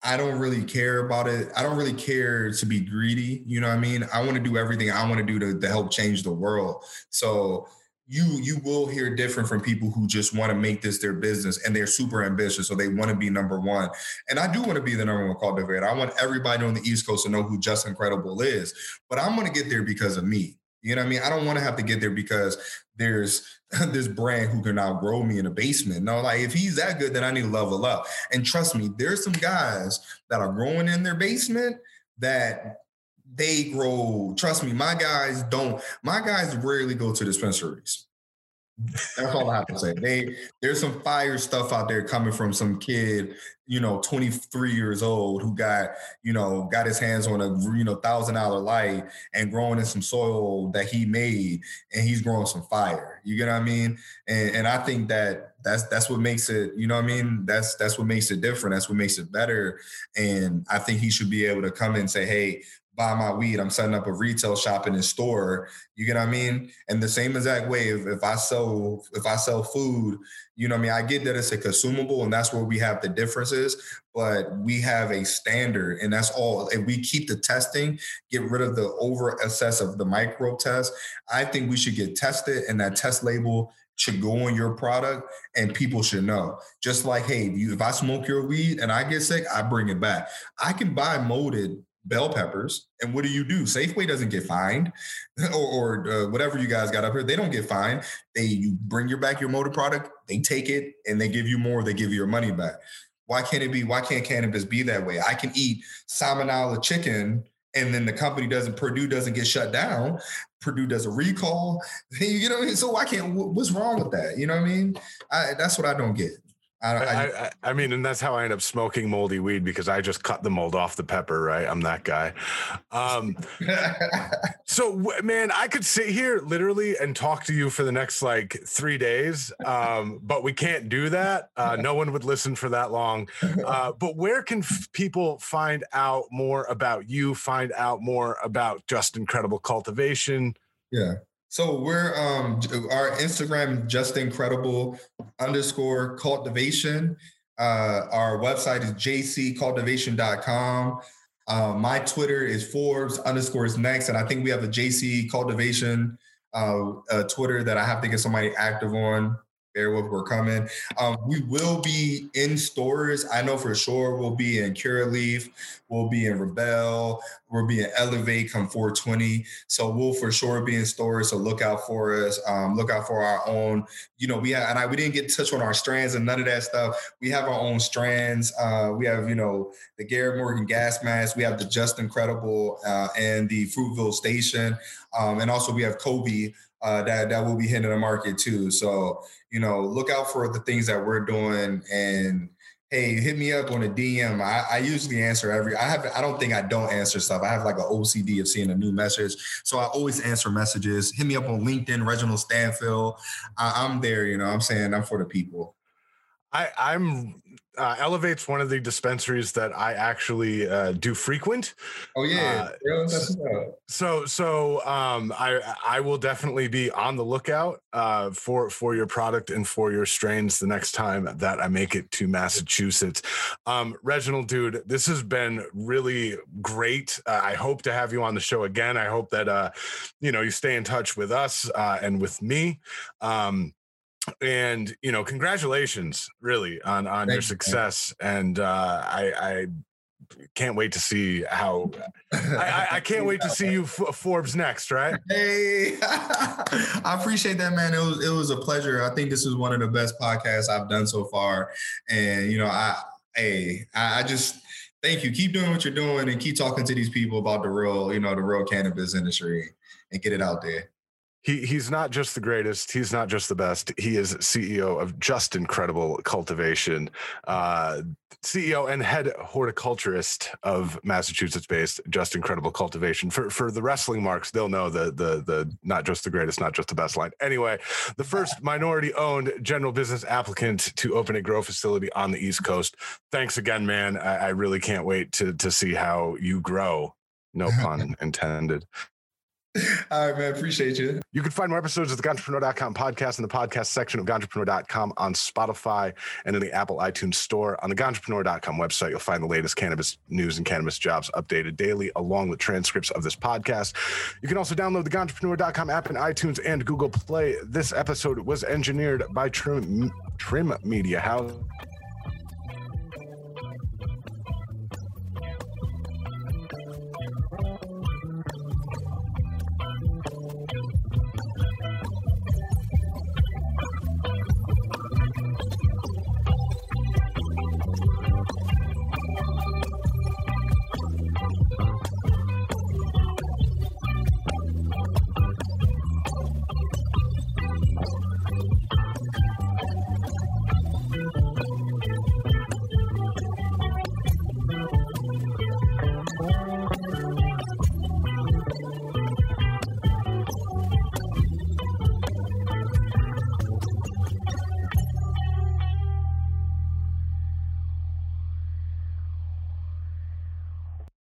S3: I don't really care about it. I don't really care to be greedy. You know what I mean? I want to do everything I want to do to, to help change the world. So you you will hear different from people who just want to make this their business and they're super ambitious, so they want to be number one. And I do want to be the number one cultivator. I want everybody on the East Coast to know who JustinCredible is, but I'm going to get there because of me. You know what I mean? I don't want to have to get there because there's this brand who can outgrow me in a basement. No, like if he's that good, then I need to level up. And trust me, there's some guys that are growing in their basement that they grow. Trust me, my guys don't. My guys rarely go to dispensaries. That's all I have to say. They there's some fire stuff out there coming from some kid, you know, 23 years old who got, you know, got his hands on a you know thousand dollar light and growing in some soil that he made, and he's growing some fire. You get what I mean? And and I think that that's that's what makes it, you know what I mean? That's that's what makes it different. That's what makes it better. And I think he should be able to come and say, hey, buy my weed. I'm setting up a retail shop in a store. You get what I mean? And the same exact way, if, if I sell if I sell food, you know what I mean? I get that it's a consumable and that's where we have the differences, but we have a standard and that's all. If we keep the testing, get rid of the over excess of the micro test, I think we should get tested and that test label should go on your product and people should know. Just like, hey, if, you, if I smoke your weed and I get sick, I bring it back. I can buy molded bell peppers. And what do you do? Safeway doesn't get fined, or, or uh, whatever you guys got up here. They don't get fined. They you bring your back your motor product, they take it, and they give you more. They give you your money back. Why can't it be? Why can't cannabis be that way? I can eat salmonella chicken, and then the company doesn't. Perdue doesn't get shut down. Perdue does a recall. You know, what I mean? so why can't? What's wrong with that? You know what I mean? I, that's what I don't get.
S2: I, I, I, mean, and that's how I end up smoking moldy weed because I just cut the mold off the pepper, right? I'm that guy. Um, so, man, I could sit here literally and talk to you for the next like three days, um, but we can't do that. Uh, no one would listen for that long. Uh, but where can f- people find out more about you, find out more about JustinCredible cultivation?
S3: Yeah. So we're um, our Instagram JustinCredible underscore cultivation. Uh, our website is jccultivation.com. Uh, my Twitter is Forbes underscores next, and I think we have a JC Cultivation uh, uh, Twitter that I have to get somebody active on. Airwolf were coming. Um, we will be in stores. I know for sure we'll be in Curaleaf, we'll be in Rebel, we'll be in Elevate come 420. So we'll for sure be in stores. So look out for us. Um, look out for our own. You know, we have, and I, we didn't get in touch on our strands and none of that stuff. We have our own strands. Uh, we have you know the Garrett Morgan gas mask. We have the JustinCredible uh, and the Fruitvale Station, um, and also we have Kobe uh, that that will be hitting the market too. So you know, look out for the things that we're doing and. Hey, hit me up on a DM. I, I usually answer every. I have. I don't think I don't answer stuff. I have like an OCD of seeing a new message, so I always answer messages. Hit me up on LinkedIn, Reginald Stanfield. I, I'm there. You know, I'm saying I'm for the people.
S2: I, I'm uh, Elevate's one of the dispensaries that I actually uh, do frequent.
S3: Oh yeah, uh,
S2: so so um, I I will definitely be on the lookout uh, for for your product and for your strains the next time that I make it to Massachusetts. Um, Reginald, dude, this has been really great. Uh, I hope to have you on the show again. I hope that uh, you know you stay in touch with us uh, and with me. Um, and you know congratulations really on on Thank your success you, and uh i i can't wait to see how I, I, can't wait to see you Forbes next, right?
S3: Hey, I appreciate that, man. It was it was a pleasure. I think this is one of the best podcasts I've done so far, and you know, I hey, I, I just thank you. Keep doing what you're doing, and keep talking to these people about the real, you know, the real cannabis industry, and get it out there.
S2: He he's not just the greatest. He's not just the best. He is CEO of JustinCredible Cultivation, uh, CEO and head horticulturist of Massachusetts-based JustinCredible Cultivation. For for the wrestling marks, they'll know the the the not just the greatest, not just the best line. Anyway, the first minority-owned general business applicant to open a grow facility on the East Coast. Thanks again, man. I, I really can't wait to to see how you grow no pun intended.
S3: All right, man. Appreciate you.
S2: You can find more episodes of the Ganjapreneur.com podcast in the podcast section of Ganjapreneur.com on Spotify and in the Apple iTunes Store. On the Ganjapreneur.com website, you'll find the latest cannabis news and cannabis jobs updated daily, along with transcripts of this podcast. You can also download the Ganjapreneur.com app in iTunes and Google Play. This episode was engineered by Trim, Trim Media House.